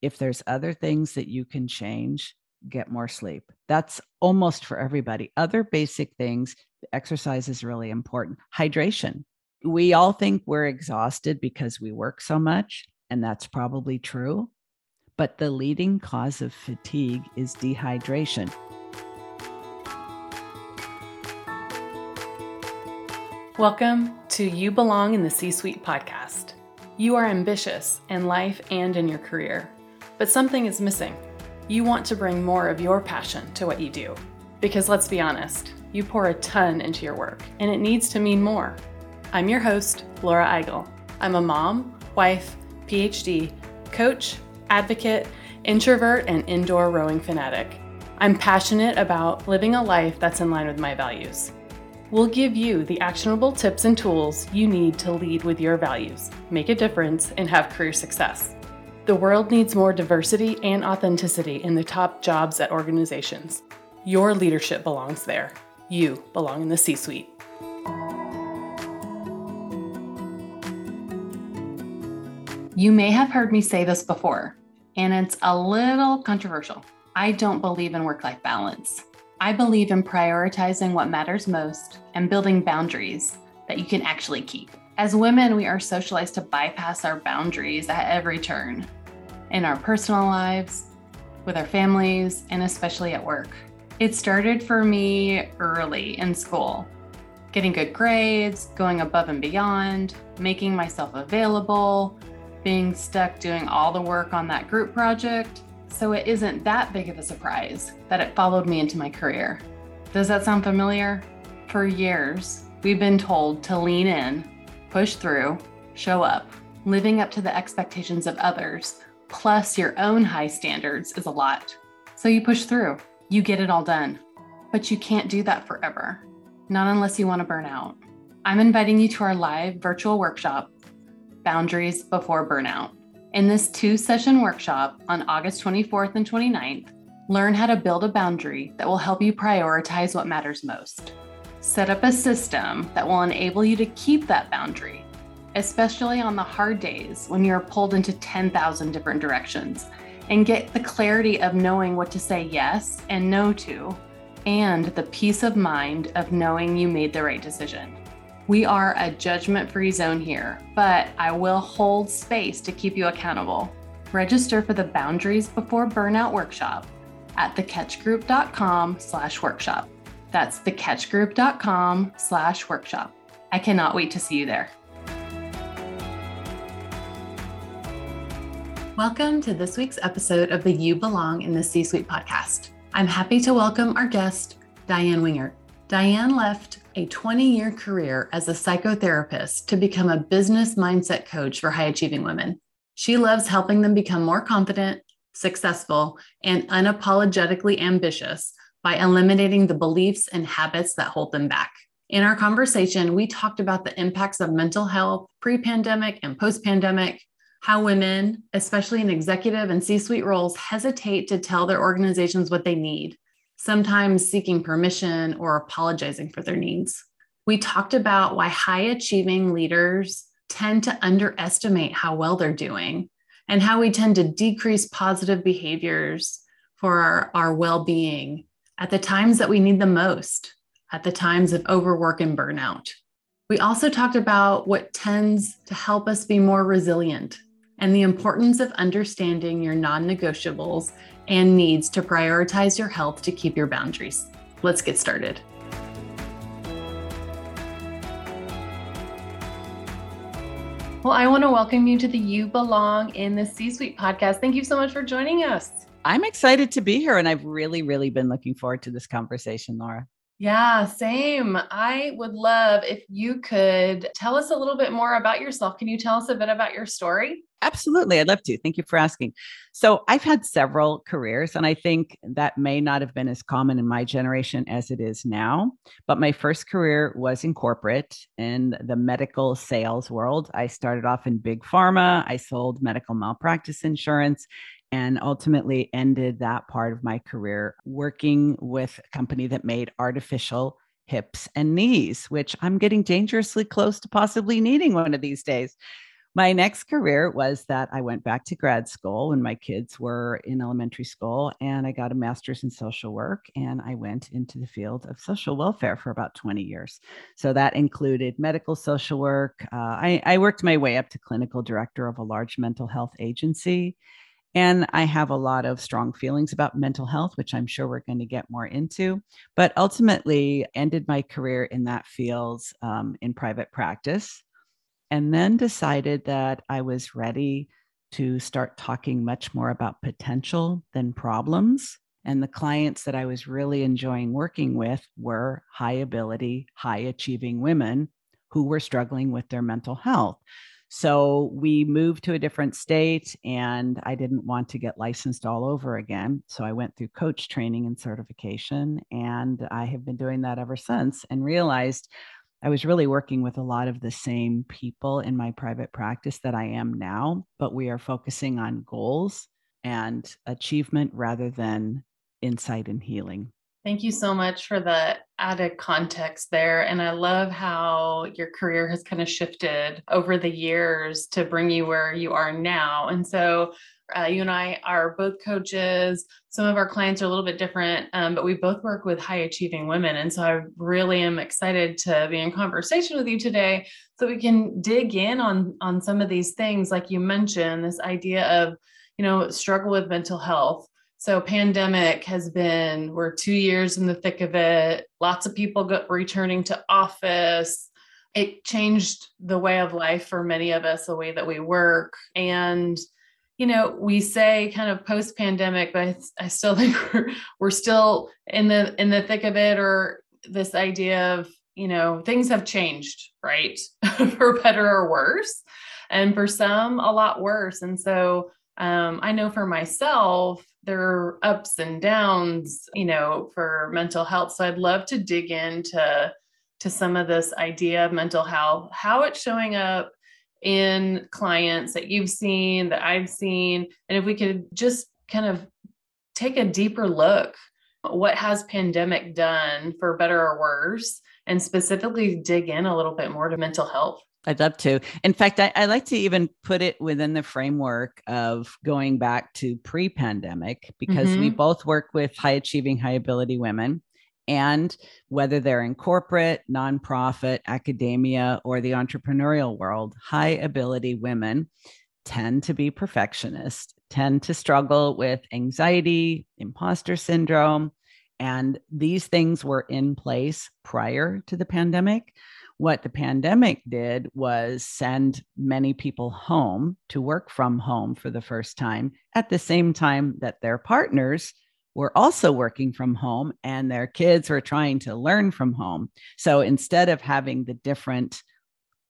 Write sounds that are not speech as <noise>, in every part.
if there's other things that you can change, get more sleep. That's almost for everybody. Other basic things, exercise is really important. Hydration. We all think we're exhausted because we work so much, and that's probably true. But the leading cause of fatigue is dehydration. Welcome to You Belong in the C Suite podcast. You are ambitious in life and in your career, but something is missing. You want to bring more of your passion to what you do. Because let's be honest, you pour a ton into your work, and it needs to mean more. I'm your host, Laura Eigel. I'm a mom, wife, PhD, coach, advocate, introvert, and indoor rowing fanatic. I'm passionate about living a life that's in line with my values. We'll give you the actionable tips and tools you need to lead with your values, make a difference, and have career success. The world needs more diversity and authenticity in the top jobs at organizations. Your leadership belongs there. You belong in the C suite. You may have heard me say this before, and it's a little controversial. I don't believe in work life balance. I believe in prioritizing what matters most and building boundaries that you can actually keep. As women, we are socialized to bypass our boundaries at every turn in our personal lives, with our families, and especially at work. It started for me early in school, getting good grades, going above and beyond, making myself available, being stuck doing all the work on that group project, so it isn't that big of a surprise that it followed me into my career. Does that sound familiar? For years, we've been told to lean in, push through, show up. Living up to the expectations of others, plus your own high standards, is a lot. So you push through, you get it all done. But you can't do that forever, not unless you want to burn out. I'm inviting you to our live virtual workshop, Boundaries Before Burnout. In this two session workshop on August 24th and 29th, learn how to build a boundary that will help you prioritize what matters most. Set up a system that will enable you to keep that boundary, especially on the hard days when you're pulled into 10,000 different directions, and get the clarity of knowing what to say yes and no to, and the peace of mind of knowing you made the right decision. We are a judgment free zone here, but I will hold space to keep you accountable. Register for the Boundaries Before Burnout workshop at thekatchgroup.com slash workshop. That's thekatchgroup.com slash workshop. I cannot wait to see you there. Welcome to this week's episode of the You Belong in the C Suite podcast. I'm happy to welcome our guest, Diane Winger. Diane left a 20 year career as a psychotherapist to become a business mindset coach for high achieving women. She loves helping them become more confident, successful, and unapologetically ambitious by eliminating the beliefs and habits that hold them back. In our conversation, we talked about the impacts of mental health pre pandemic and post pandemic, how women, especially in executive and C suite roles, hesitate to tell their organizations what they need sometimes seeking permission or apologizing for their needs. We talked about why high achieving leaders tend to underestimate how well they're doing and how we tend to decrease positive behaviors for our, our well being at the times that we need them most, at the times of overwork and burnout. We also talked about what tends to help us be more resilient and the importance of understanding your non negotiables and needs to prioritize your health to keep your boundaries. Let's get started. Well, I want to welcome you to the You Belong in the C Suite podcast. Thank you so much for joining us. I'm excited to be here, and I've really, really been looking forward to this conversation, Laura. Yeah, same. I would love if you could tell us a little bit more about yourself. Can you tell us a bit about your story? Absolutely. I'd love to. Thank you for asking. So, I've had several careers, and I think that may not have been as common in my generation as it is now. But my first career was in corporate in the medical sales world. I started off in big pharma, I sold medical malpractice insurance and ultimately ended that part of my career working with a company that made artificial hips and knees, which I'm getting dangerously close to possibly needing one of these days. my next career was that I went back to grad school when my kids were in elementary school and I got a master's in social work and I went into the field of social welfare for about 20 years. So that included medical social work. Uh, I, I worked my way up to clinical director of a large mental health agency. And I have a lot of strong feelings about mental health, which I'm sure we're going to get more into. But ultimately, ended my career in that field um, in private practice and then decided that I was ready to start talking much more about potential than problems. And the clients that I was really enjoying working with were high ability, high achieving women who were struggling with their mental health. So we moved to a different state, and I didn't want to get licensed all over again. So I went through coach training and certification, and I have been doing that ever since and realized I was really working with a lot of the same people in my private practice that I am now, but we are focusing on goals and achievement rather than insight and healing. Thank you so much for the added context there. And I love how your career has kind of shifted over the years to bring you where you are now. And so uh, you and I are both coaches. Some of our clients are a little bit different, um, but we both work with high achieving women. And so I really am excited to be in conversation with you today so we can dig in on, on some of these things. Like you mentioned, this idea of, you know, struggle with mental health. So pandemic has been, we're two years in the thick of it. Lots of people got returning to office. It changed the way of life for many of us, the way that we work. And you know, we say kind of post pandemic, but I, I, still <laughs> think we're, we're still in the in the thick of it, or this idea of you know things have changed, right, <laughs> for better or worse, and for some a lot worse. And so um, I know for myself there are ups and downs, you know, for mental health. So I'd love to dig into to some of this idea of mental health, how it's showing up in clients that you've seen, that I've seen, and if we could just kind of take a deeper look what has pandemic done for better or worse? And specifically dig in a little bit more to mental health I'd love to. In fact, I, I, like to even put it within the framework of going back to pre pandemic because mm-hmm. we both work with high achieving, high ability women and whether they're in corporate, nonprofit, academia, or the entrepreneurial world, high ability women tend to be perfectionists, tend to struggle with anxiety, imposter syndrome. And these things were in place prior to the pandemic. What the pandemic did was send many people home to work from home for the first time at the same time that their partners were also working from home and their kids were trying to learn from home. So instead of having the different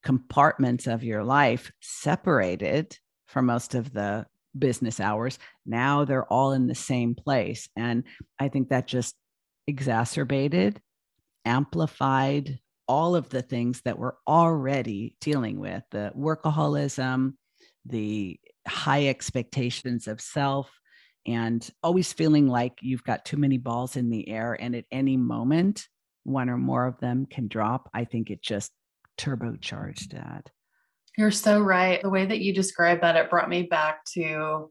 compartments of your life separated for most of the business hours, now they're all in the same place. And I think that just exacerbated, amplified all of the things that we're already dealing with the workaholism, the high expectations of self, and always feeling like you've got too many balls in the air and at any moment one or more of them can drop i think it just turbocharged that. You're so right. The way that you described that it brought me back to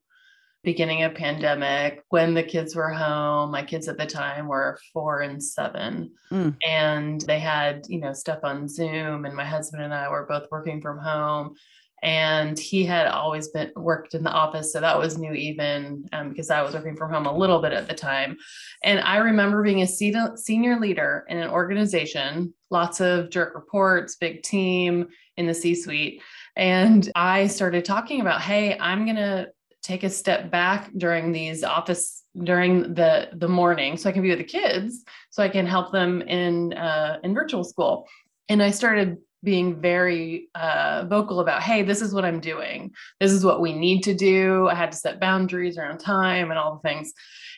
beginning of pandemic when the kids were home my kids at the time were four and seven mm. and they had you know stuff on zoom and my husband and i were both working from home and he had always been worked in the office so that was new even um, because i was working from home a little bit at the time and i remember being a senior leader in an organization lots of direct reports big team in the c suite and i started talking about hey i'm going to take a step back during these office during the the morning so i can be with the kids so i can help them in uh, in virtual school and i started being very uh, vocal about, hey, this is what I'm doing. This is what we need to do. I had to set boundaries around time and all the things.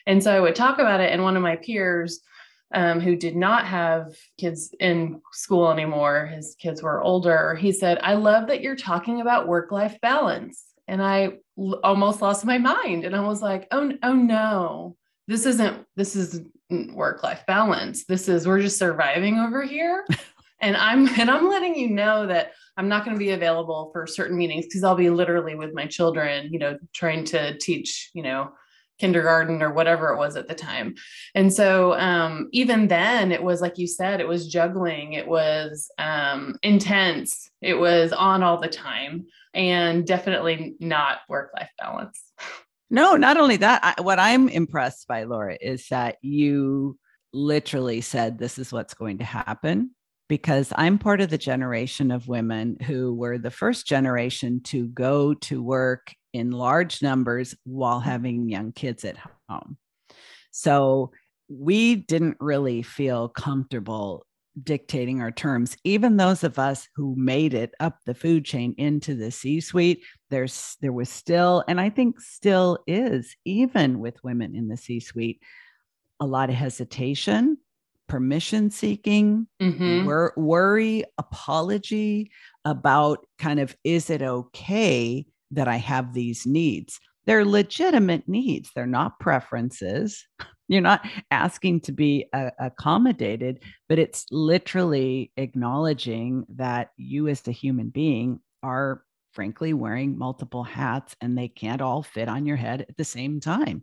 And so I would talk about it. And one of my peers, um, who did not have kids in school anymore, his kids were older, he said, I love that you're talking about work life balance. And I l- almost lost my mind. And I was like, oh, oh no, this isn't, this is work life balance. This is, we're just surviving over here. <laughs> and i'm and i'm letting you know that i'm not going to be available for certain meetings because i'll be literally with my children you know trying to teach you know kindergarten or whatever it was at the time. And so um, even then it was like you said it was juggling it was um, intense it was on all the time and definitely not work life balance. No not only that I, what i'm impressed by laura is that you literally said this is what's going to happen because I'm part of the generation of women who were the first generation to go to work in large numbers while having young kids at home. So we didn't really feel comfortable dictating our terms even those of us who made it up the food chain into the c suite there's there was still and i think still is even with women in the c suite a lot of hesitation permission seeking, mm-hmm. wor- worry, apology about kind of is it okay that I have these needs? They're legitimate needs, they're not preferences. <laughs> You're not asking to be uh, accommodated, but it's literally acknowledging that you, as a human being, are frankly wearing multiple hats and they can't all fit on your head at the same time.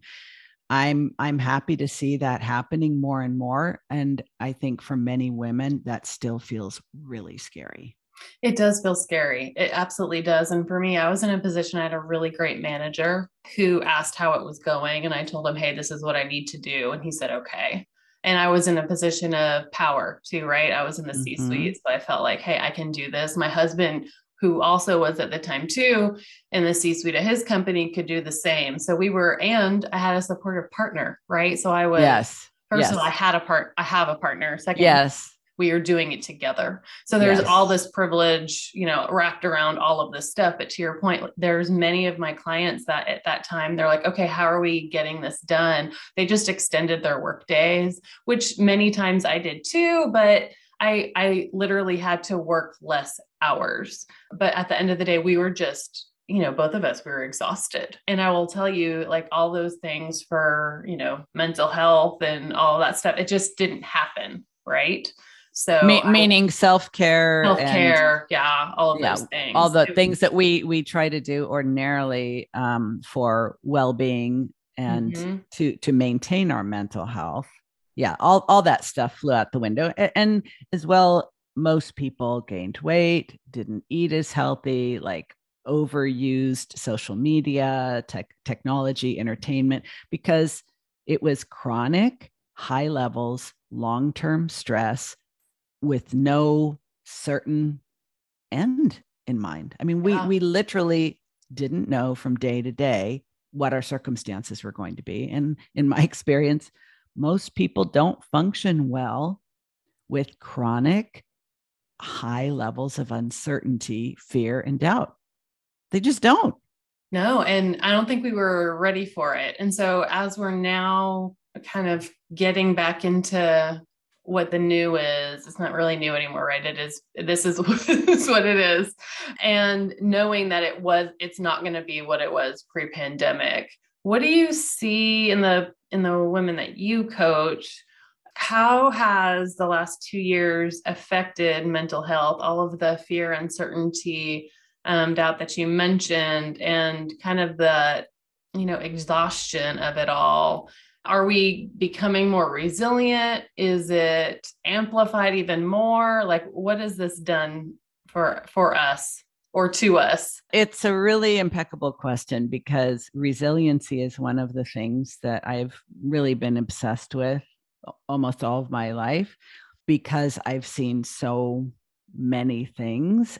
I'm I'm happy to see that happening more and more and I think for many women that still feels really scary. It does feel scary. It absolutely does. And for me, I was in a position I had a really great manager who asked how it was going and I told him, "Hey, this is what I need to do." And he said, "Okay." And I was in a position of power too, right? I was in the mm-hmm. C-suite, so I felt like, "Hey, I can do this." My husband who also was at the time too in the C suite of his company could do the same. So we were, and I had a supportive partner, right? So I was, yes. First yes. of all, I had a part, I have a partner. Second, yes. we are doing it together. So there's yes. all this privilege, you know, wrapped around all of this stuff. But to your point, there's many of my clients that at that time they're like, okay, how are we getting this done? They just extended their work days, which many times I did too, but I I literally had to work less hours. But at the end of the day, we were just, you know, both of us we were exhausted. And I will tell you like all those things for, you know, mental health and all that stuff, it just didn't happen, right? So Ma- meaning self care, self care, yeah, all of yeah, those things, all the things that we we try to do ordinarily um, for well being and mm-hmm. to to maintain our mental health yeah, all, all that stuff flew out the window. And, and as well, most people gained weight, didn't eat as healthy, like overused social media, tech, technology, entertainment, because it was chronic, high levels, long term stress with no certain end in mind. I mean, we, yeah. we literally didn't know from day to day what our circumstances were going to be. And in my <laughs> experience, most people don't function well with chronic high levels of uncertainty, fear, and doubt. They just don't. No, and I don't think we were ready for it. And so, as we're now kind of getting back into what the new is, it's not really new anymore, right? It is, this is, <laughs> this is what it is. And knowing that it was, it's not going to be what it was pre pandemic. What do you see in the in the women that you coach, how has the last two years affected mental health, all of the fear, uncertainty, um, doubt that you mentioned, and kind of the, you know, exhaustion of it all? Are we becoming more resilient? Is it amplified even more? Like, what has this done for for us? or to us? It's a really impeccable question because resiliency is one of the things that I've really been obsessed with almost all of my life because I've seen so many things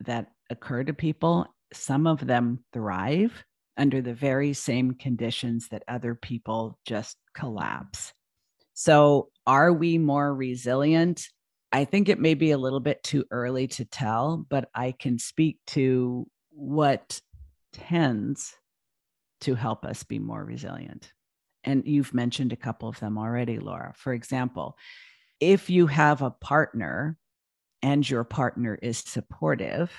that occur to people. Some of them thrive under the very same conditions that other people just collapse. So, are we more resilient? I think it may be a little bit too early to tell, but I can speak to what tends to help us be more resilient. And you've mentioned a couple of them already, Laura. For example, if you have a partner and your partner is supportive,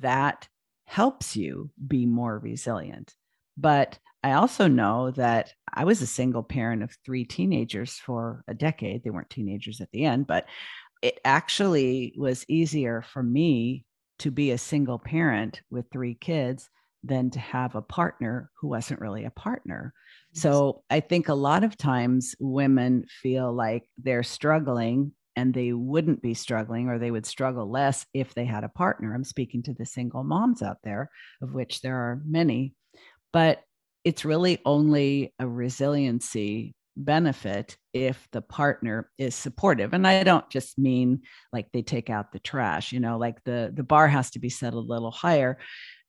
that helps you be more resilient. But I also know that I was a single parent of three teenagers for a decade. They weren't teenagers at the end, but it actually was easier for me to be a single parent with three kids than to have a partner who wasn't really a partner. So I think a lot of times women feel like they're struggling and they wouldn't be struggling or they would struggle less if they had a partner. I'm speaking to the single moms out there, of which there are many. But it's really only a resiliency benefit if the partner is supportive and i don't just mean like they take out the trash you know like the the bar has to be set a little higher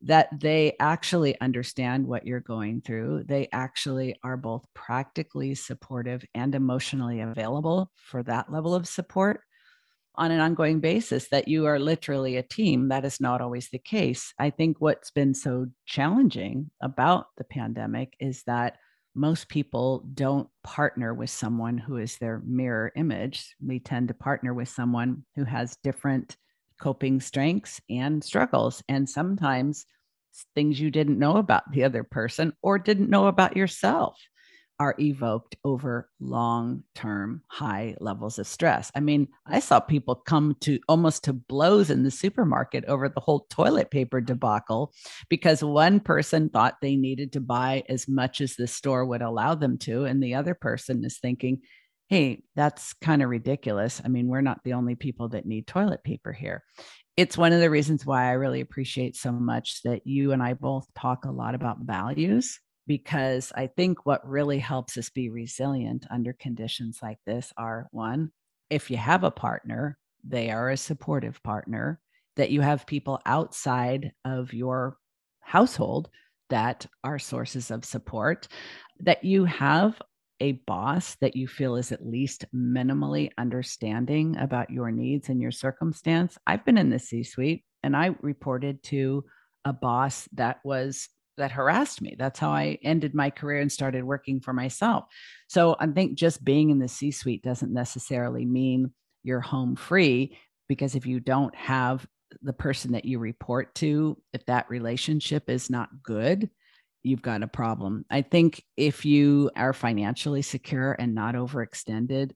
that they actually understand what you're going through. They actually are both practically supportive and emotionally available for that level of support on an ongoing basis that you are literally a team. That is not always the case. I think what's been so challenging about the pandemic is that most people don't partner with someone who is their mirror image. We tend to partner with someone who has different coping strengths and struggles. And sometimes things you didn't know about the other person or didn't know about yourself are evoked over long term high levels of stress. I mean, I saw people come to almost to blows in the supermarket over the whole toilet paper debacle because one person thought they needed to buy as much as the store would allow them to. And the other person is thinking, hey, that's kind of ridiculous. I mean, we're not the only people that need toilet paper here. It's one of the reasons why I really appreciate so much that you and I both talk a lot about values because I think what really helps us be resilient under conditions like this are one, if you have a partner, they are a supportive partner, that you have people outside of your household that are sources of support, that you have a boss that you feel is at least minimally understanding about your needs and your circumstance. I've been in the C suite and I reported to a boss that was that harassed me. That's how I ended my career and started working for myself. So I think just being in the C suite doesn't necessarily mean you're home free because if you don't have the person that you report to, if that relationship is not good, you've got a problem. I think if you are financially secure and not overextended,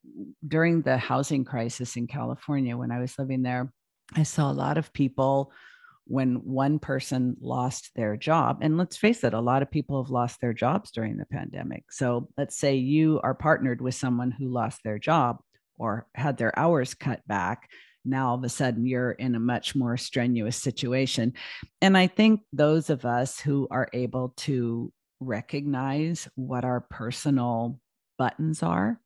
during the housing crisis in California, when I was living there, I saw a lot of people when one person lost their job. And let's face it, a lot of people have lost their jobs during the pandemic. So let's say you are partnered with someone who lost their job or had their hours cut back. Now, all of a sudden, you're in a much more strenuous situation. And I think those of us who are able to recognize what our personal buttons are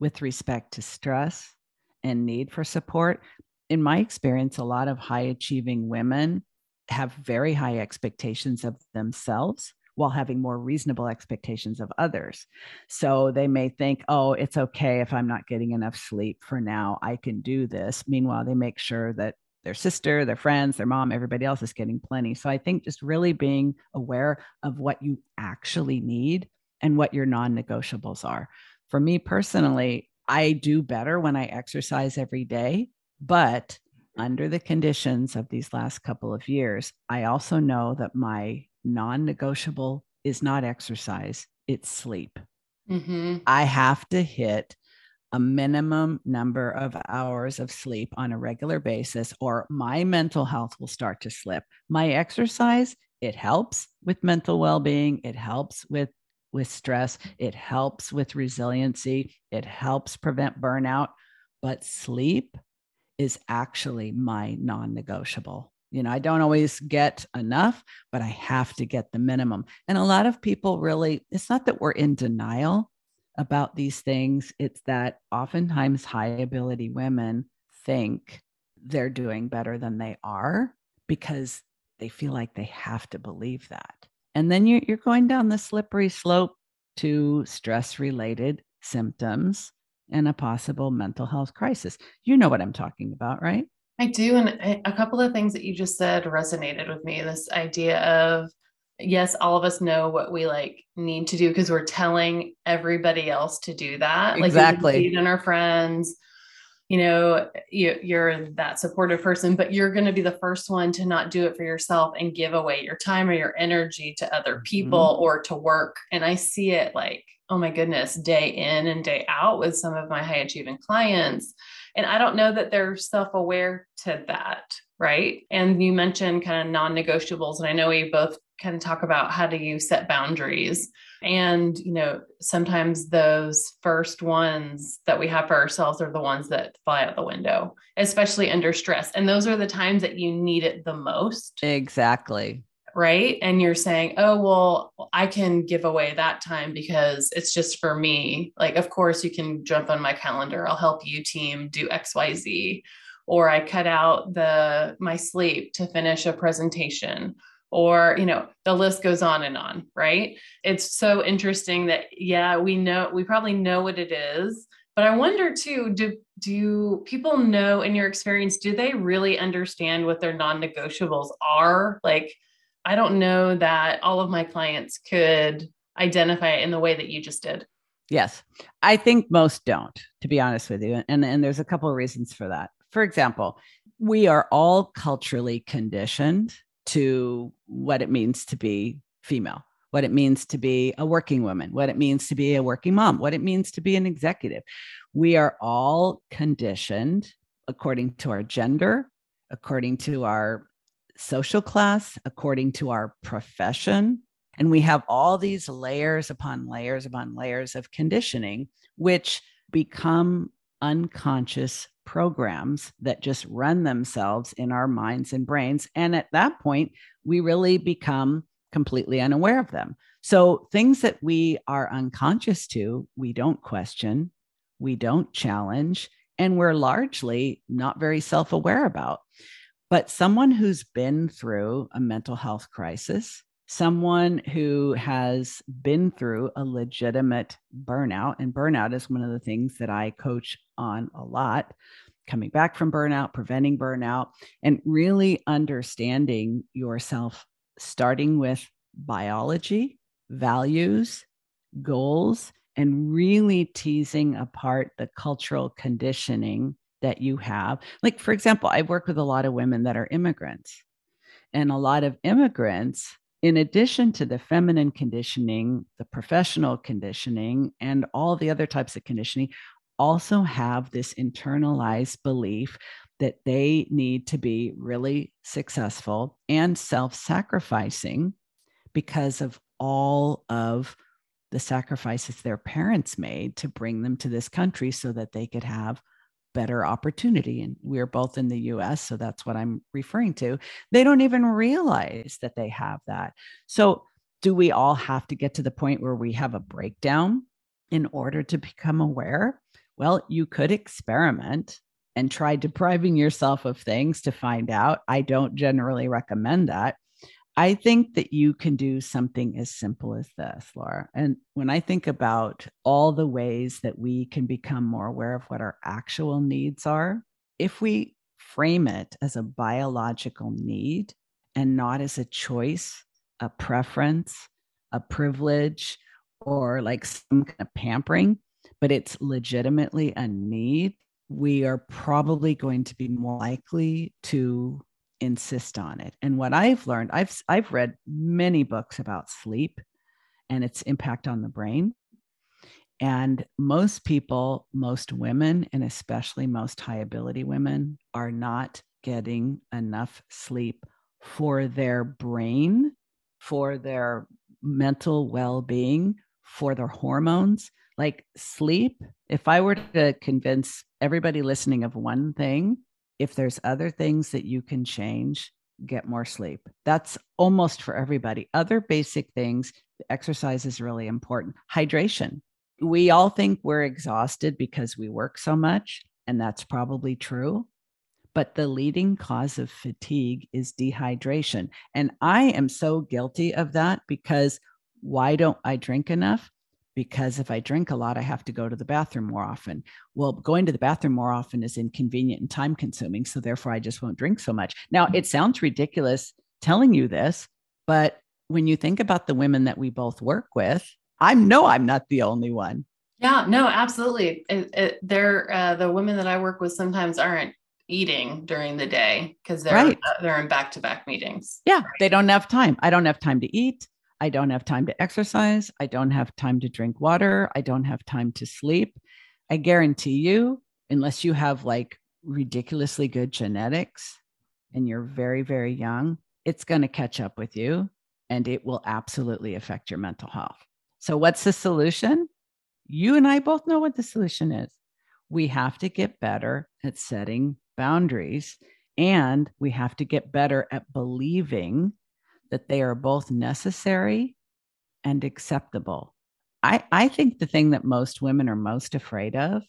with respect to stress and need for support, in my experience, a lot of high achieving women have very high expectations of themselves while having more reasonable expectations of others. So they may think, oh, it's okay if I'm not getting enough sleep for now. I can do this. Meanwhile, they make sure that their sister, their friends, their mom, everybody else is getting plenty. So I think just really being aware of what you actually need and what your non negotiables are. For me personally, I do better when I exercise every day, but under the conditions of these last couple of years, I also know that my non negotiable is not exercise, it's sleep. Mm-hmm. I have to hit a minimum number of hours of sleep on a regular basis, or my mental health will start to slip. My exercise, it helps with mental well being, it helps with with stress, it helps with resiliency, it helps prevent burnout, but sleep is actually my non negotiable. You know, I don't always get enough, but I have to get the minimum. And a lot of people really, it's not that we're in denial about these things, it's that oftentimes high ability women think they're doing better than they are because they feel like they have to believe that. And then you're, going down the slippery slope to stress related symptoms and a possible mental health crisis. You know what I'm talking about, right? I do. And a couple of things that you just said resonated with me. This idea of, yes, all of us know what we like need to do because we're telling everybody else to do that. Exactly. Like in our friends, you know you, are that supportive person but you're going to be the first one to not do it for yourself and give away your time or your energy to other mm-hmm. people mm-hmm. or to work and i see it like oh my goodness day in and day out with some of my high achieving clients and i don't know that they're self-aware to that right and you mentioned kind of non-negotiables and i know we both kind of talk about how do you set boundaries and, you know, sometimes those first ones that we have for ourselves are the ones that fly out the window, especially under stress. And those are the times that you need it the most. Exactly. Right. And you're saying, oh, well, I can give away that time because it's just for me. Like, of course, you can jump on my calendar. I'll help you, team, do XYZ. Or I cut out the my sleep to finish a presentation or you know the list goes on and on right it's so interesting that yeah we know we probably know what it is but i wonder too do do people know in your experience do they really understand what their non-negotiables are like i don't know that all of my clients could identify it in the way that you just did. Yes. I think most don't to be honest with you and and there's a couple of reasons for that. For example we are all culturally conditioned to what it means to be female, what it means to be a working woman, what it means to be a working mom, what it means to be an executive. We are all conditioned according to our gender, according to our social class, according to our profession. And we have all these layers upon layers upon layers of conditioning, which become unconscious programs that just run themselves in our minds and brains. And at that point, we really become completely unaware of them. So, things that we are unconscious to, we don't question, we don't challenge, and we're largely not very self aware about. But someone who's been through a mental health crisis, someone who has been through a legitimate burnout, and burnout is one of the things that I coach on a lot coming back from burnout, preventing burnout, and really understanding yourself, starting with biology, values, goals, and really teasing apart the cultural conditioning that you have. Like, for example, I work with a lot of women that are immigrants, and a lot of immigrants in addition to the feminine conditioning, the professional conditioning, and all the other types of conditioning, also have this internalized belief that they need to be really successful and self sacrificing because of all of the sacrifices their parents made to bring them to this country so that they could have better opportunity. And we're both in the US, so that's what I'm referring to. They don't even realize that they have that. So, do we all have to get to the point where we have a breakdown in order to become aware? Well, you could experiment and try depriving yourself of things to find out. I don't generally recommend that. I think that you can do something as simple as this, Laura. And when I think about all the ways that we can become more aware of what our actual needs are, if we frame it as a biological need and not as a choice, a preference, a privilege, or like some kind of pampering, but it's legitimately a need, we are probably going to be more likely to insist on it. And what I've learned, I've I've read many books about sleep and its impact on the brain. And most people, most women, and especially most high ability women, are not getting enough sleep for their brain, for their mental well being, for their hormones. Like sleep, if I were to convince everybody listening of one thing, if there's other things that you can change, get more sleep. That's almost for everybody. Other basic things, exercise is really important. Hydration. We all think we're exhausted because we work so much, and that's probably true. But the leading cause of fatigue is dehydration. And I am so guilty of that because why don't I drink enough? Because if I drink a lot, I have to go to the bathroom more often. Well, going to the bathroom more often is inconvenient and time consuming. So therefore, I just won't drink so much. Now, it sounds ridiculous telling you this, but when you think about the women that we both work with, I know I'm not the only one. Yeah, no, absolutely. It, it, they're uh, the women that I work with sometimes aren't eating during the day because they're right. uh, they're in back to back meetings. Yeah, they don't have time. I don't have time to eat. I don't have time to exercise. I don't have time to drink water. I don't have time to sleep. I guarantee you, unless you have like ridiculously good genetics and you're very, very young, it's going to catch up with you and it will absolutely affect your mental health. So, what's the solution? You and I both know what the solution is. We have to get better at setting boundaries and we have to get better at believing that they are both necessary and acceptable. I, I think the thing that most women are most afraid of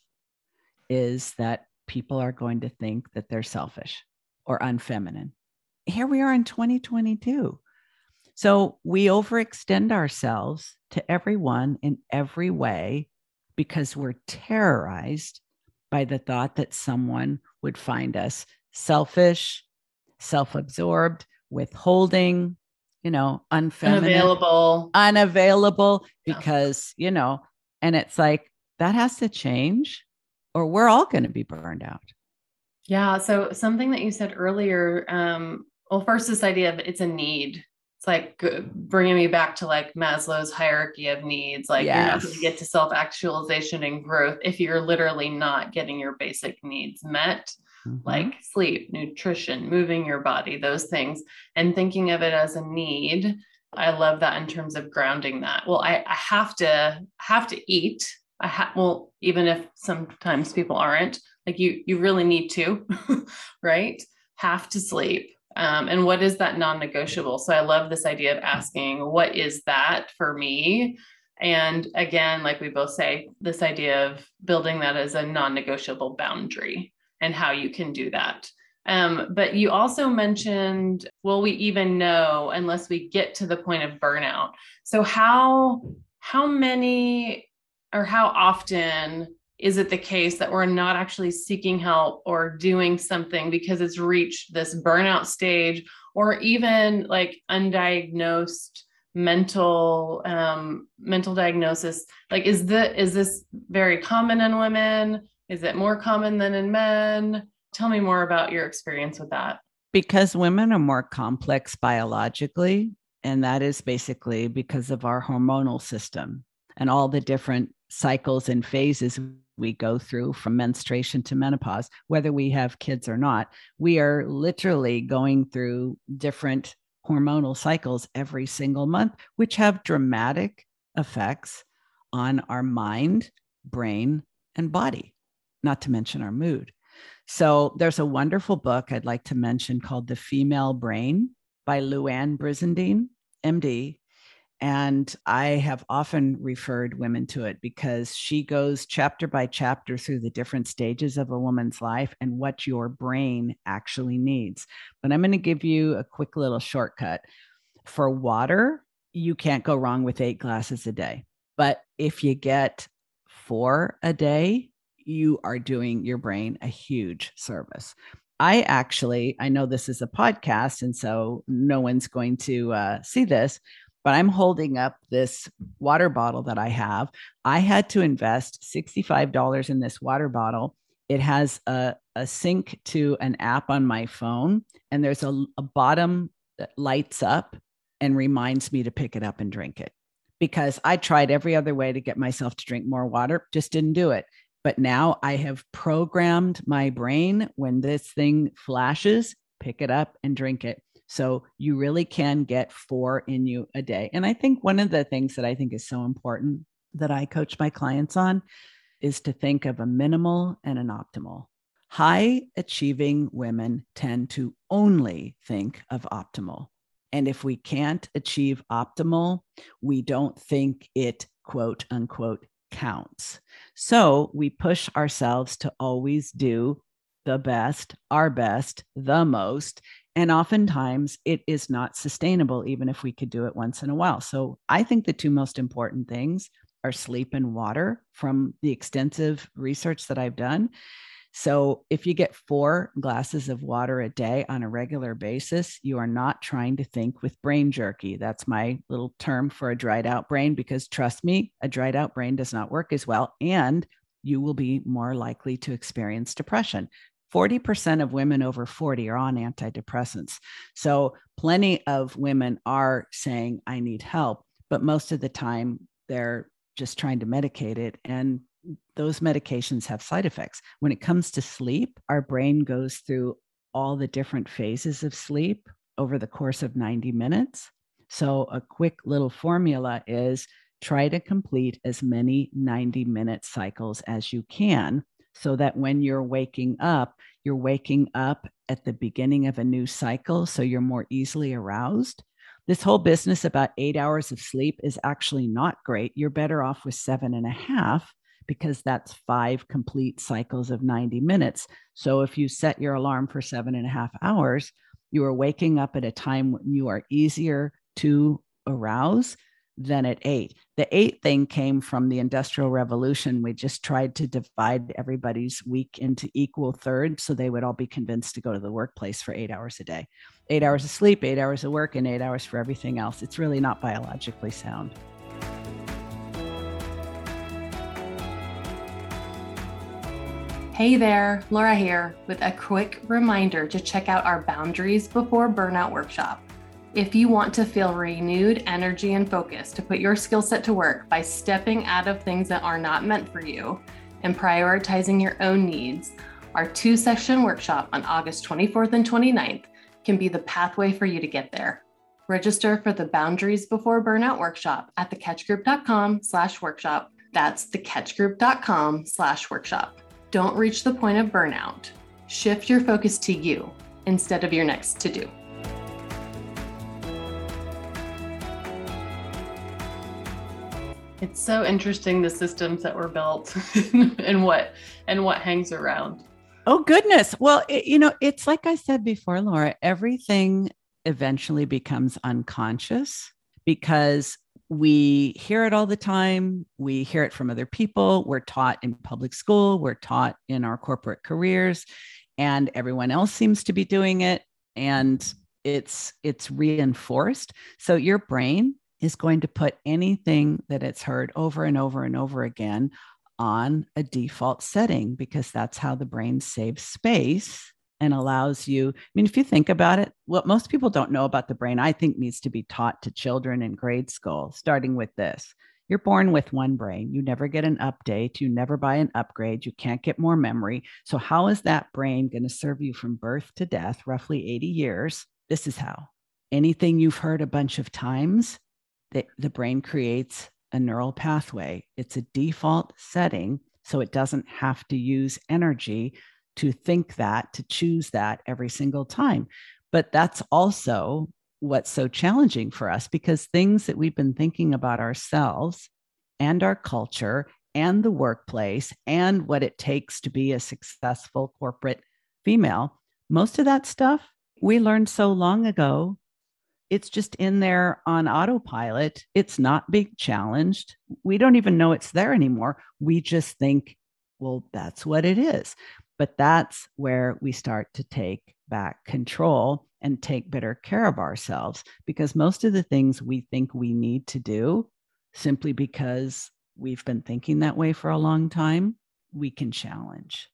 is that people are going to think that they're selfish or unfeminine. Here we are in 2022. So we overextend ourselves to everyone in every way because we're terrorized by the thought that someone would find us selfish, self absorbed, withholding, you know, unfeminine, unavailable, unavailable, because, you know, and it's like that has to change or we're all going to be burned out. Yeah. So something that you said earlier, um, well, first, this idea of it's a need. It's like bringing me back to like Maslow's hierarchy of needs. Like yes. you're not going to get to self actualization and growth if you're literally not getting your basic needs met mm-hmm. like sleep, nutrition, moving your body, those things, and thinking of it as a need. I love that in terms of grounding that. Well, I, I have to have to eat. I have well, even if sometimes people aren't, like you, you really need to, <laughs> right? Have to sleep. Um, and what is that non-negotiable? So I love this idea of asking, what is that for me? And again, like we both say, this idea of building that as a non negotiable boundary and how you can do that. Um, but you also mentioned, will we even know unless we get to the point of burnout? So how how many or how often is it the case that we're not actually seeking help or doing something because it's reached this burnout stage or even like undiagnosed mental um mental diagnosis like is the is this very common in women is it more common than in men? Tell me more about your experience with that. Because women are more complex biologically, and that is basically because of our hormonal system and all the different cycles and phases we go through from menstruation to menopause, whether we have kids or not. We are literally going through different hormonal cycles every single month, which have dramatic effects on our mind, brain, and body not to mention our mood. So there's a wonderful book I'd like to mention called The Female Brain by Louann Brizendine, MD. And I have often referred women to it because she goes chapter by chapter through the different stages of a woman's life and what your brain actually needs. But I'm going to give you a quick little shortcut. For water, you can't go wrong with eight glasses a day. But if you get four a day, you are doing your brain a huge service. I actually, I know this is a podcast, and so no one's going to uh, see this, but I'm holding up this water bottle that I have. I had to invest $65 in this water bottle. It has a, a sync to an app on my phone, and there's a, a bottom that lights up and reminds me to pick it up and drink it because I tried every other way to get myself to drink more water, just didn't do it. But now I have programmed my brain when this thing flashes, pick it up and drink it. So you really can get four in you a day. And I think one of the things that I think is so important that I coach my clients on is to think of a minimal and an optimal. High achieving women tend to only think of optimal. And if we can't achieve optimal, we don't think it, quote unquote, counts. So we push ourselves to always do the best, our best, the most. And oftentimes it is not sustainable, even if we could do it once in a while. So I think the two most important things are sleep and water from the extensive research that I've done. So if you get four glasses of water a day on a regular basis, you are not trying to think with brain jerky. That's my little term for a dried out brain, because trust me, a dried out brain does not work as well. And you will be more likely to experience depression. 40% of women over 40 are on antidepressants. So plenty of women are saying, I need help, but most of the time they're just trying to medicate it. And those medications have side effects. When it comes to sleep, our brain goes through all the different phases of sleep over the course of 90 minutes. So, a quick little formula is try to complete as many 90 minute cycles as you can so that when you're waking up, you're waking up at the beginning of a new cycle. So you're more easily aroused. This whole business about eight hours of sleep is actually not great. You're better off with seven and a half because that's five complete cycles of 90 minutes. So if you set your alarm for seven and a half hours, you are waking up at a time when you are easier to arouse than at eight. The eight thing came from the Industrial Revolution. We just tried to divide everybody's week into equal thirds so they would all be convinced to go to the workplace for eight hours a day. Eight hours of sleep, eight hours of work, and eight hours for everything else. It's really not biologically sound. Hey there, Laura here with a quick reminder to check out our Boundaries Before Burnout workshop. If you want to feel renewed energy and focus to put your skill set to work by stepping out of things that are not meant for you and prioritizing your own needs, our two session workshop on August 24th and 29th can be the pathway for you to get there. Register for the Boundaries Before Burnout workshop at thekatchgroup.com slash workshop. That's thekatchgroup.com slash workshop. Don't reach the point of burnout. Shift your focus to you instead of your next to do. It's so interesting the systems that were built <laughs> and what and what hangs around. Oh goodness. Well, it, you know, it's like I said before, Laura, everything eventually becomes unconscious because we hear it all the time. We hear it from other people. We're taught in public school, we're taught in our corporate careers, and everyone else seems to be doing it and it's it's reinforced. So your brain is going to put anything that it's heard over and over and over again on a default setting because that's how the brain saves space and allows you. I mean, if you think about it, what most people don't know about the brain, I think needs to be taught to children in grade school, starting with this. You're born with one brain. You never get an update. You never buy an upgrade. You can't get more memory. So, how is that brain going to serve you from birth to death, roughly 80 years? This is how. Anything you've heard a bunch of times, the, the brain creates a neural pathway. It's a default setting, so it doesn't have to use energy to think that, to choose that every single time. But that's also what's so challenging for us because things that we've been thinking about ourselves and our culture and the workplace and what it takes to be a successful corporate female, most of that stuff we learned so long ago it's just in there on autopilot. It's not being challenged. We don't even know it's there anymore. We just think, well, that's what it is. But that's where we start to take back control and take better care of ourselves because most of the things we think we need to do simply because we've been thinking that way for a long time, we can challenge.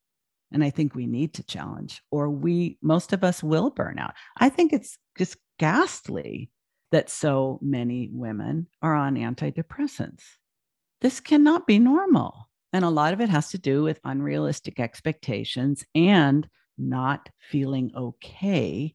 And I think we need to challenge, or we, most of us will burn out. I think it's just ghastly that so many women are on antidepressants. This cannot be normal. And a lot of it has to do with unrealistic expectations and not feeling okay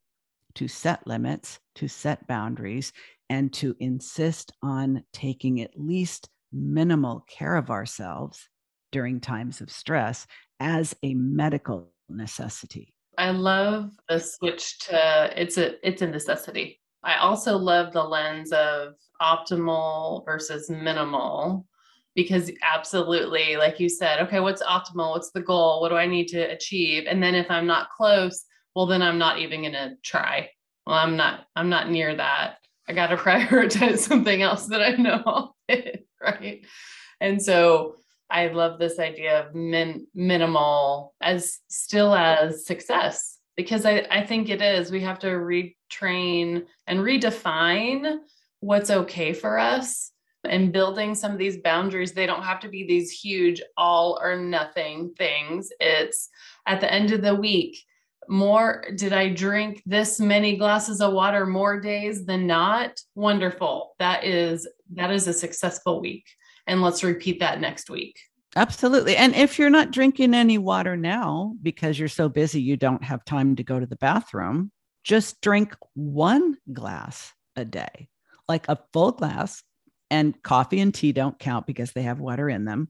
to set limits, to set boundaries, and to insist on taking at least minimal care of ourselves during times of stress as a medical necessity. I love the switch to it's a it's a necessity. I also love the lens of optimal versus minimal because absolutely like you said okay what's optimal? What's the goal? What do i need to achieve? And then if i'm not close well then i'm not even going to try. Well i'm not i'm not near that. I got to <laughs> prioritize something else that i know <laughs> right? And so I love this idea of min, minimal as still as success because I, I think it is. We have to retrain and redefine what's okay for us and building some of these boundaries. They don't have to be these huge all or nothing things. It's at the end of the week, more did I drink this many glasses of water more days than not? Wonderful. That is that is a successful week. And let's repeat that next week. Absolutely. And if you're not drinking any water now because you're so busy you don't have time to go to the bathroom, just drink one glass a day, like a full glass. And coffee and tea don't count because they have water in them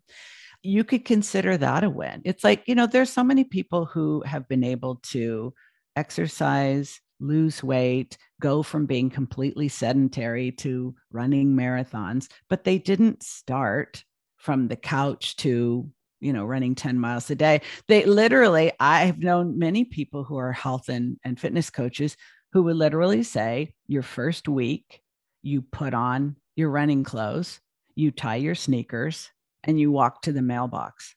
you could consider that a win. It's like, you know, there's so many people who have been able to exercise, lose weight, go from being completely sedentary to running marathons, but they didn't start from the couch to, you know, running 10 miles a day. They literally, I've known many people who are health and, and fitness coaches who would literally say, your first week, you put on your running clothes, you tie your sneakers, and you walk to the mailbox.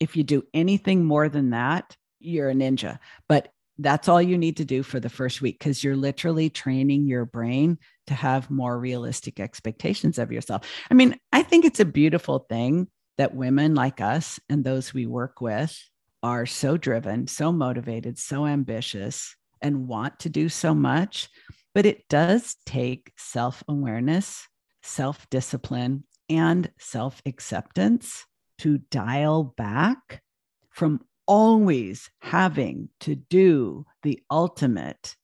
If you do anything more than that, you're a ninja. But that's all you need to do for the first week because you're literally training your brain to have more realistic expectations of yourself. I mean, I think it's a beautiful thing that women like us and those we work with are so driven, so motivated, so ambitious, and want to do so much. But it does take self awareness, self discipline, and self acceptance to dial back from always having to do the ultimate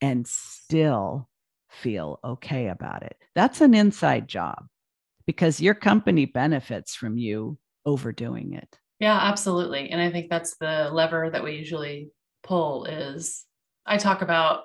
and still feel okay about it. That's an inside job because your company benefits from you overdoing it. Yeah, absolutely. And I think that's the lever that we usually pull is I talk about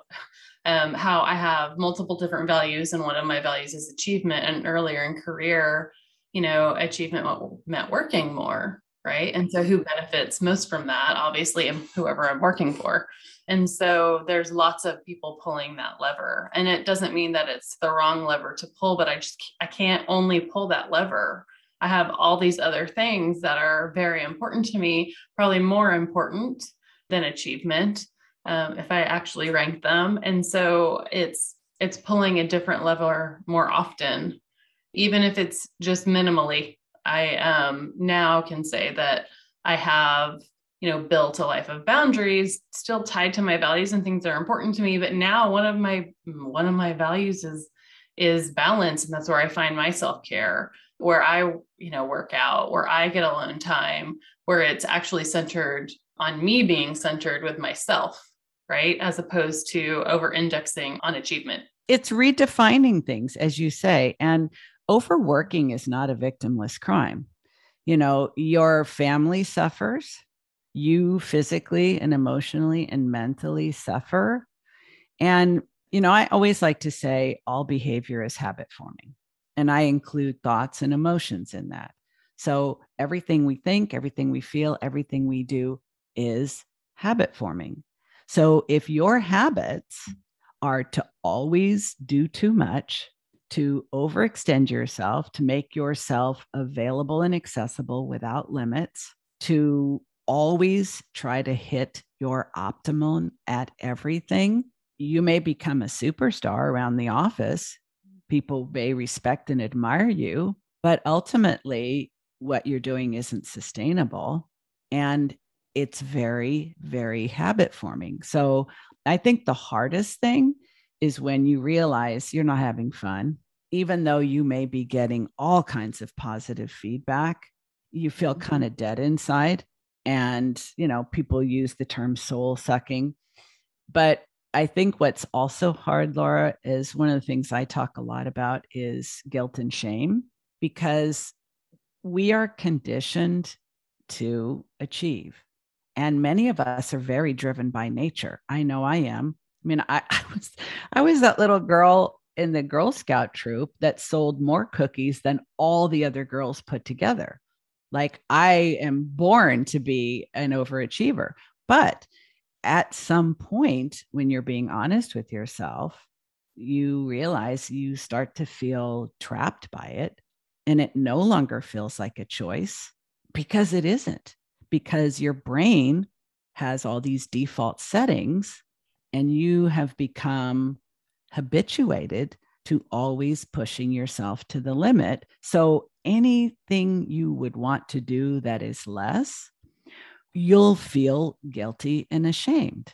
um, how I have multiple different values, and one of my values is achievement. And earlier in career, you know, achievement meant working more, right? And so, who benefits most from that? Obviously, whoever I'm working for. And so, there's lots of people pulling that lever, and it doesn't mean that it's the wrong lever to pull, but I just I can't only pull that lever. I have all these other things that are very important to me, probably more important than achievement um, if I actually rank them. And so it's it's pulling a different lever more often, even if it's just minimally. I um, now can say that I have you know built a life of boundaries still tied to my values and things that are important to me but now one of my one of my values is is balance and that's where i find my self-care where i you know work out where i get alone time where it's actually centered on me being centered with myself right? As opposed to over indexing on achievement. It's redefining things, as you say. And overworking is not a victimless crime. You know, your family suffers, you physically and emotionally and mentally suffer. And, you know, I always like to say all behavior is habit forming, and I include thoughts and emotions in that. So everything we think, everything we feel, everything we do is habit forming. So if your habits are to always do too much, to overextend yourself, to make yourself available and accessible without limits, to always try to hit your optimum at everything, you may become a superstar around the office. People may respect and admire you, but ultimately, what you're doing isn't sustainable. And it's very, very habit forming. So I think the hardest thing is when you realize you're not having fun, even though you may be getting all kinds of positive feedback, you feel mm-hmm. kind of dead inside. And, you know, people use the term soul sucking. But I think what's also hard, Laura, is one of the things I talk a lot about is guilt and shame because we are conditioned to achieve. And many of us are very driven by nature. I know I am. I mean, I, <laughs> I was I was that little girl in the Girl Scout troop that sold more cookies than all the other girls put together. Like I am born to be an overachiever. But at some point, when you're being honest with yourself, you realize you start to feel trapped by it and it no longer feels like a choice. because it isn't, because your brain has all these default settings and you have become habituated to always pushing yourself to the limit. So anything you would want to do that is less, you'll feel guilty and ashamed.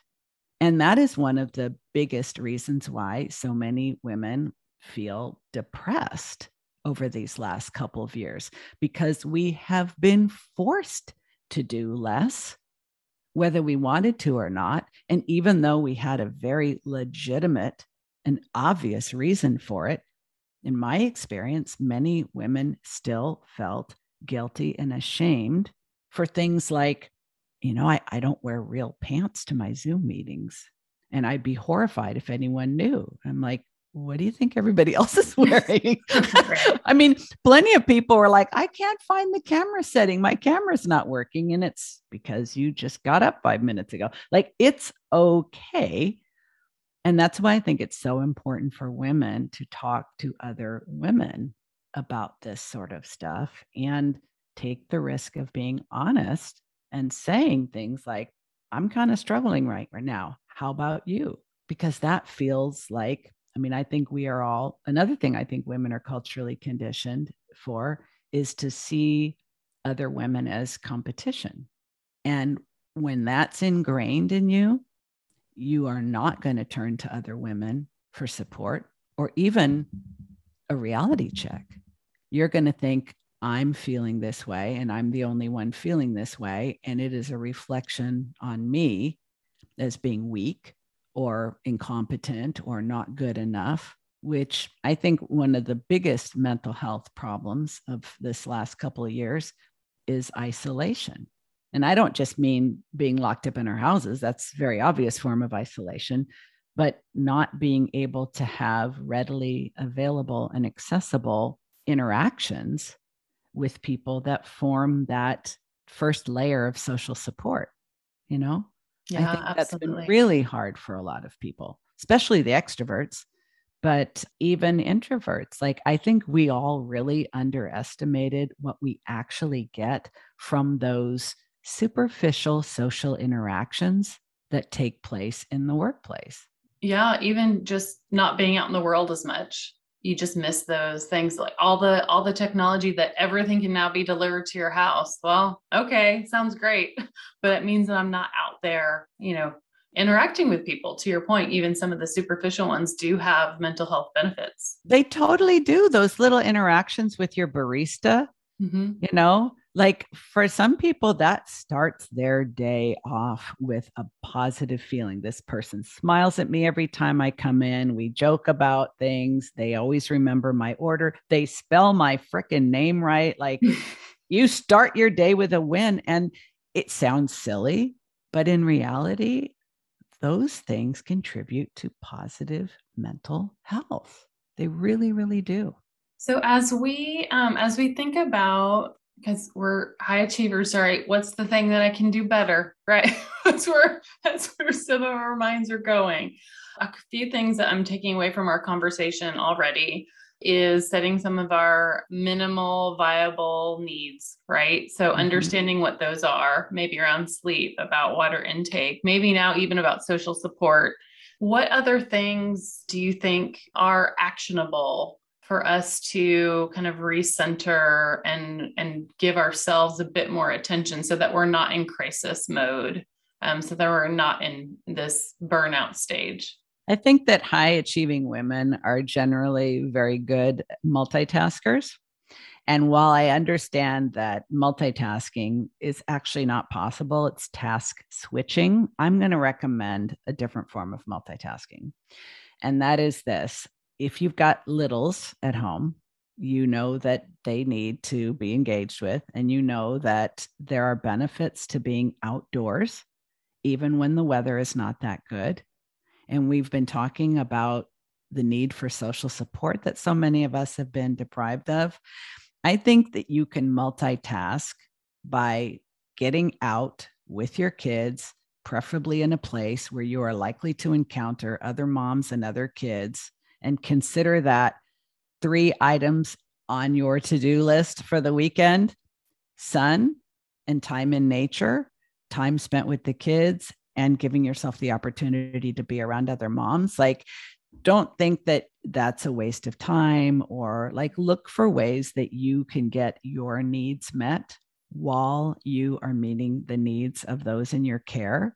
And that is one of the biggest reasons why so many women feel depressed over these last couple of years because we have been forced to do less, whether we wanted to or not. And even though we had a very legitimate and obvious reason for it, in my experience, many women still felt guilty and ashamed for things like, you know, I, I don't wear real pants to my Zoom meetings. And I'd be horrified if anyone knew. I'm like, what do you think everybody <laughs> else is wearing? <laughs> I mean, plenty of people were like, I can't find the camera setting. My camera's not working. And it's because you just got up five minutes ago. Like, it's okay. And that's why I think it's so important for women to talk to other women about this sort of stuff and take the risk of being honest and saying things like, I'm kind of struggling right, right now. How about you? Because that feels like I mean, I think we are all, another thing I think women are culturally conditioned for is to see other women as competition. And when that's ingrained in you, you are not going to turn to other women for support or even a reality check. You're going to think, I'm feeling this way and I'm the only one feeling this way. And it is a reflection on me as being weak or incompetent or not good enough, which I think one of the biggest mental health problems of this last couple of years is isolation. And I don't just mean being locked up in our houses, that's a very obvious form of isolation, but not being able to have readily available and accessible interactions with people that form that first layer of social support, you know? Yeah, I think absolutely. that's been really hard for a lot of people, especially the extroverts, but even introverts. Like, I think we all really underestimated what we actually get from those superficial social interactions that take place in the workplace. Yeah, even just not being out in the world as much you just miss those things like all the all the technology that everything can now be delivered to your house. Well okay sounds great <laughs> but it means that i'm not out there you know interacting with people to your point even some of the superficial ones do have mental health benefits. They totally do those little interactions with your barista mm-hmm. you know like for some people that starts their day off with a positive feeling. This person smiles at me every time i come in. We joke about things. They always remember my order. They spell my freaking name right. Like <laughs> you start your day with a win and it sounds silly but in reality those things contribute to positive mental health. They really really do. So as we um, as we think about because we're high achievers right what's the thing that i can do better <laughs> right? That's where that's where some of our minds are going. A few things that i'm taking away from our conversation already is setting some of our minimal viable needs right? So mm-hmm. understanding what those are maybe around sleep about water intake maybe now even about social support. What other things do you think are actionable for us to kind of recenter and and give ourselves a bit more attention so that we're not in crisis mode um, so that we're not in this burnout stage. I think that high achieving women are generally very good multitaskers. And while i understand that multitasking is actually not possible it's task switching i'm going to recommend a different form of multitasking. And that is this if you've got littles at home, you know that they need to be engaged with, and you know that there are benefits to being outdoors, even when the weather is not that good. And we've been talking about the need for social support that so many of us have been deprived of. I think that you can multitask by getting out with your kids, preferably in a place where you are likely to encounter other moms and other kids and consider that three items on your to do list for the weekend sun, and time in nature, time spent with the kids, and giving yourself the opportunity to be around other moms. Like, don't think that that's a waste of time or like look for ways that you can get your needs met while you are meeting the needs of those in your care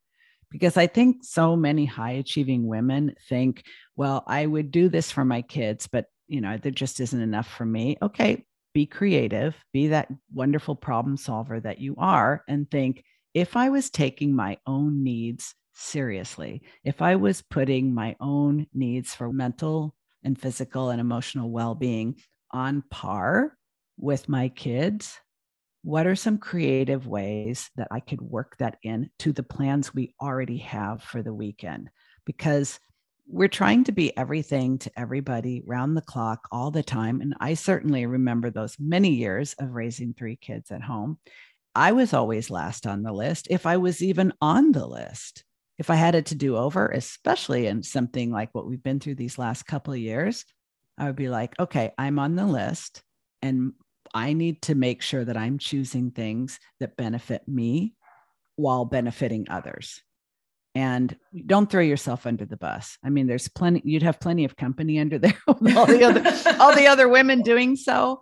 because I think so many high achieving women think, well, I would do this for my kids, but you know, there just isn't enough for me. Okay, be creative, be that wonderful problem solver that you are, and think if I was taking my own needs seriously, if I was putting my own needs for mental and physical and emotional well being on par with my kids, what are some creative ways that I could work that in to the plans we already have for the weekend? Because we're trying to be everything to everybody round the clock all the time. And I certainly remember those many years of raising three kids at home. I was always last on the list, if I was even on the list. If I had it to do over, especially in something like what we've been through these last couple of years, I would be like, okay, I'm on the list. And I need to make sure that I'm choosing things that benefit me while benefiting others. And don't throw yourself under the bus. I mean, there's plenty, you'd have plenty of company under there, <laughs> all the other, all the other women doing so.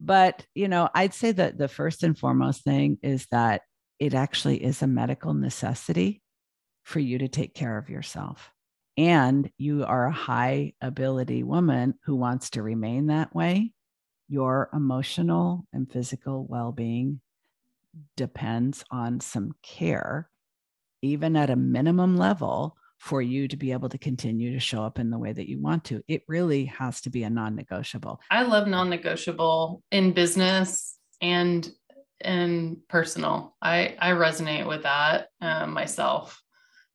But, you know, I'd say that the first and foremost thing is that it actually is a medical necessity for you to take care of yourself. And you are a high ability woman who wants to remain that way your emotional and physical well being depends on some care, even at a minimum level, for you to be able to continue to show up in the way that you want to. It really has to be a non negotiable. I love non negotiable in business and in personal. I, I resonate with that um, myself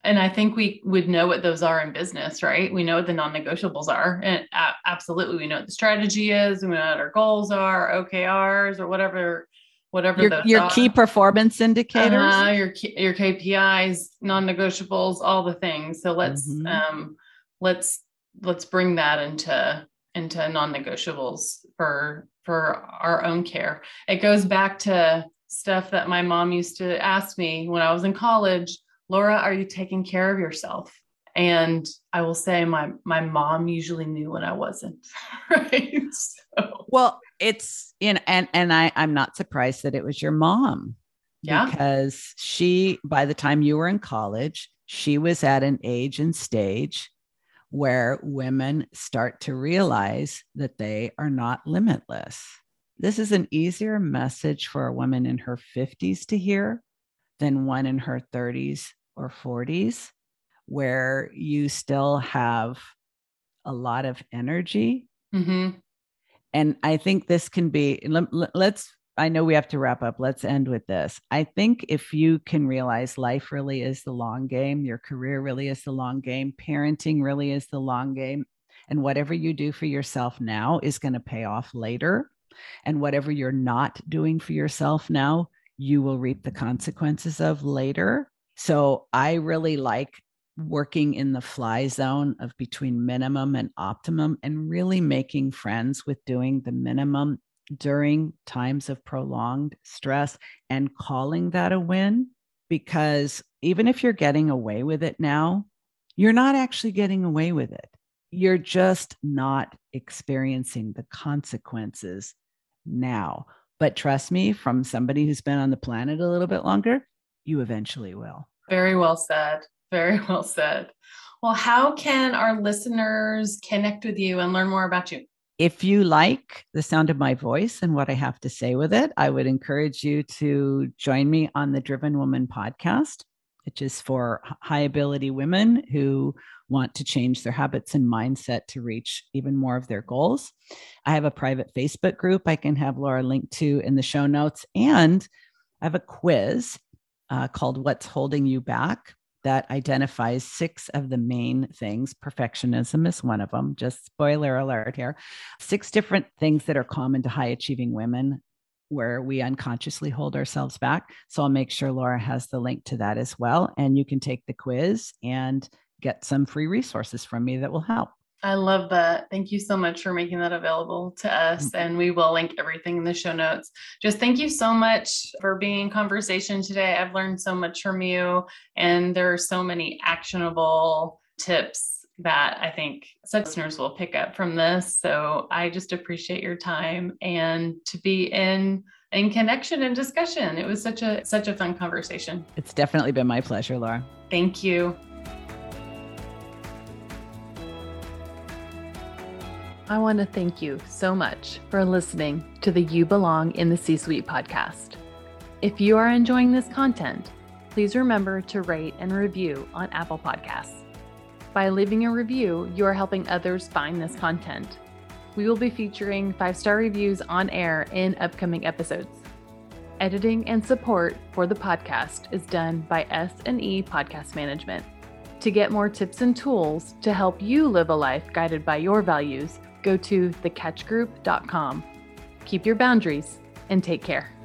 and I think we would know what those are in business, right? We know what the non-negotiables are, and absolutely, we know what the strategy is. We know what our goals are, OKRs, or whatever, whatever your, your key performance indicators, uh, your your KPIs, non-negotiables, all the things. So let's mm-hmm. um, let's let's bring that into into non-negotiables for for our own care. It goes back to stuff that my mom used to ask me when I was in college Laura, are you taking care of yourself? And I will say my my mom usually knew when I wasn't. <laughs> Right. So. Well, it's in and and I I'm not surprised that it was your mom. Yeah. Because she by the time you were in college, she was at an age and stage where women start to realize that they are not limitless. This is an easier message for a woman in her 50s to hear than one in her 30s or 40s, where you still have a lot of energy. Mm-hmm. And I think this can be, let, let's, I know we have to wrap up. Let's end with this. I think if you can realize life really is the long game, your career really is the long game, parenting really is the long game, and whatever you do for yourself now is going to pay off later. And whatever you're not doing for yourself now you will reap the consequences of later. So I really like working in the fly zone of between minimum and optimum and really making friends with doing the minimum during times of prolonged stress and calling that a win. Because even if you're getting away with it now, you're not actually getting away with it. You're just not experiencing the consequences now. But trust me, from somebody who's been on the planet a little bit longer, you eventually will. Very well said. Very <laughs> well said. Well, how can our listeners connect with you and learn more about you? If you like the sound of my voice and what I have to say with it, I would encourage you to join me on the Driven Woman podcast, which is for high ability women who want to change their habits and mindset to reach even more of their goals. I have a private Facebook group I can have Laura link to in the show notes. And I have a quiz uh, called What's Holding You Back that identifies six of the main things. Perfectionism is one of them. Just spoiler alert here. Six different things that are common to high achieving women where we unconsciously hold ourselves back. So I'll make sure Laura has the link to that as well. And you can take the quiz and get some free resources from me that will help. I love that. Thank you so much for making that available to us. Mm-hmm. And we will link everything in the show notes. Just thank you so much for being in conversation today. I've learned so much from you, and there are so many actionable tips that I think listeners will pick up from this. So I just appreciate your time and to be in in connection and discussion. It was such a such a fun conversation. It's definitely been my pleasure, Laura. Thank you. I want to thank you so much for listening to the You Belong in the C Suite podcast. If you are enjoying this content, please remember to rate and review on Apple Podcasts. By leaving a review, you are helping others find this content. We will be featuring five star reviews on air in upcoming episodes. Editing and support for the podcast is done by S&E Podcast Management. To get more tips and tools to help you live a life guided by your values, go to thekatchgroup.com. Keep your boundaries and take care.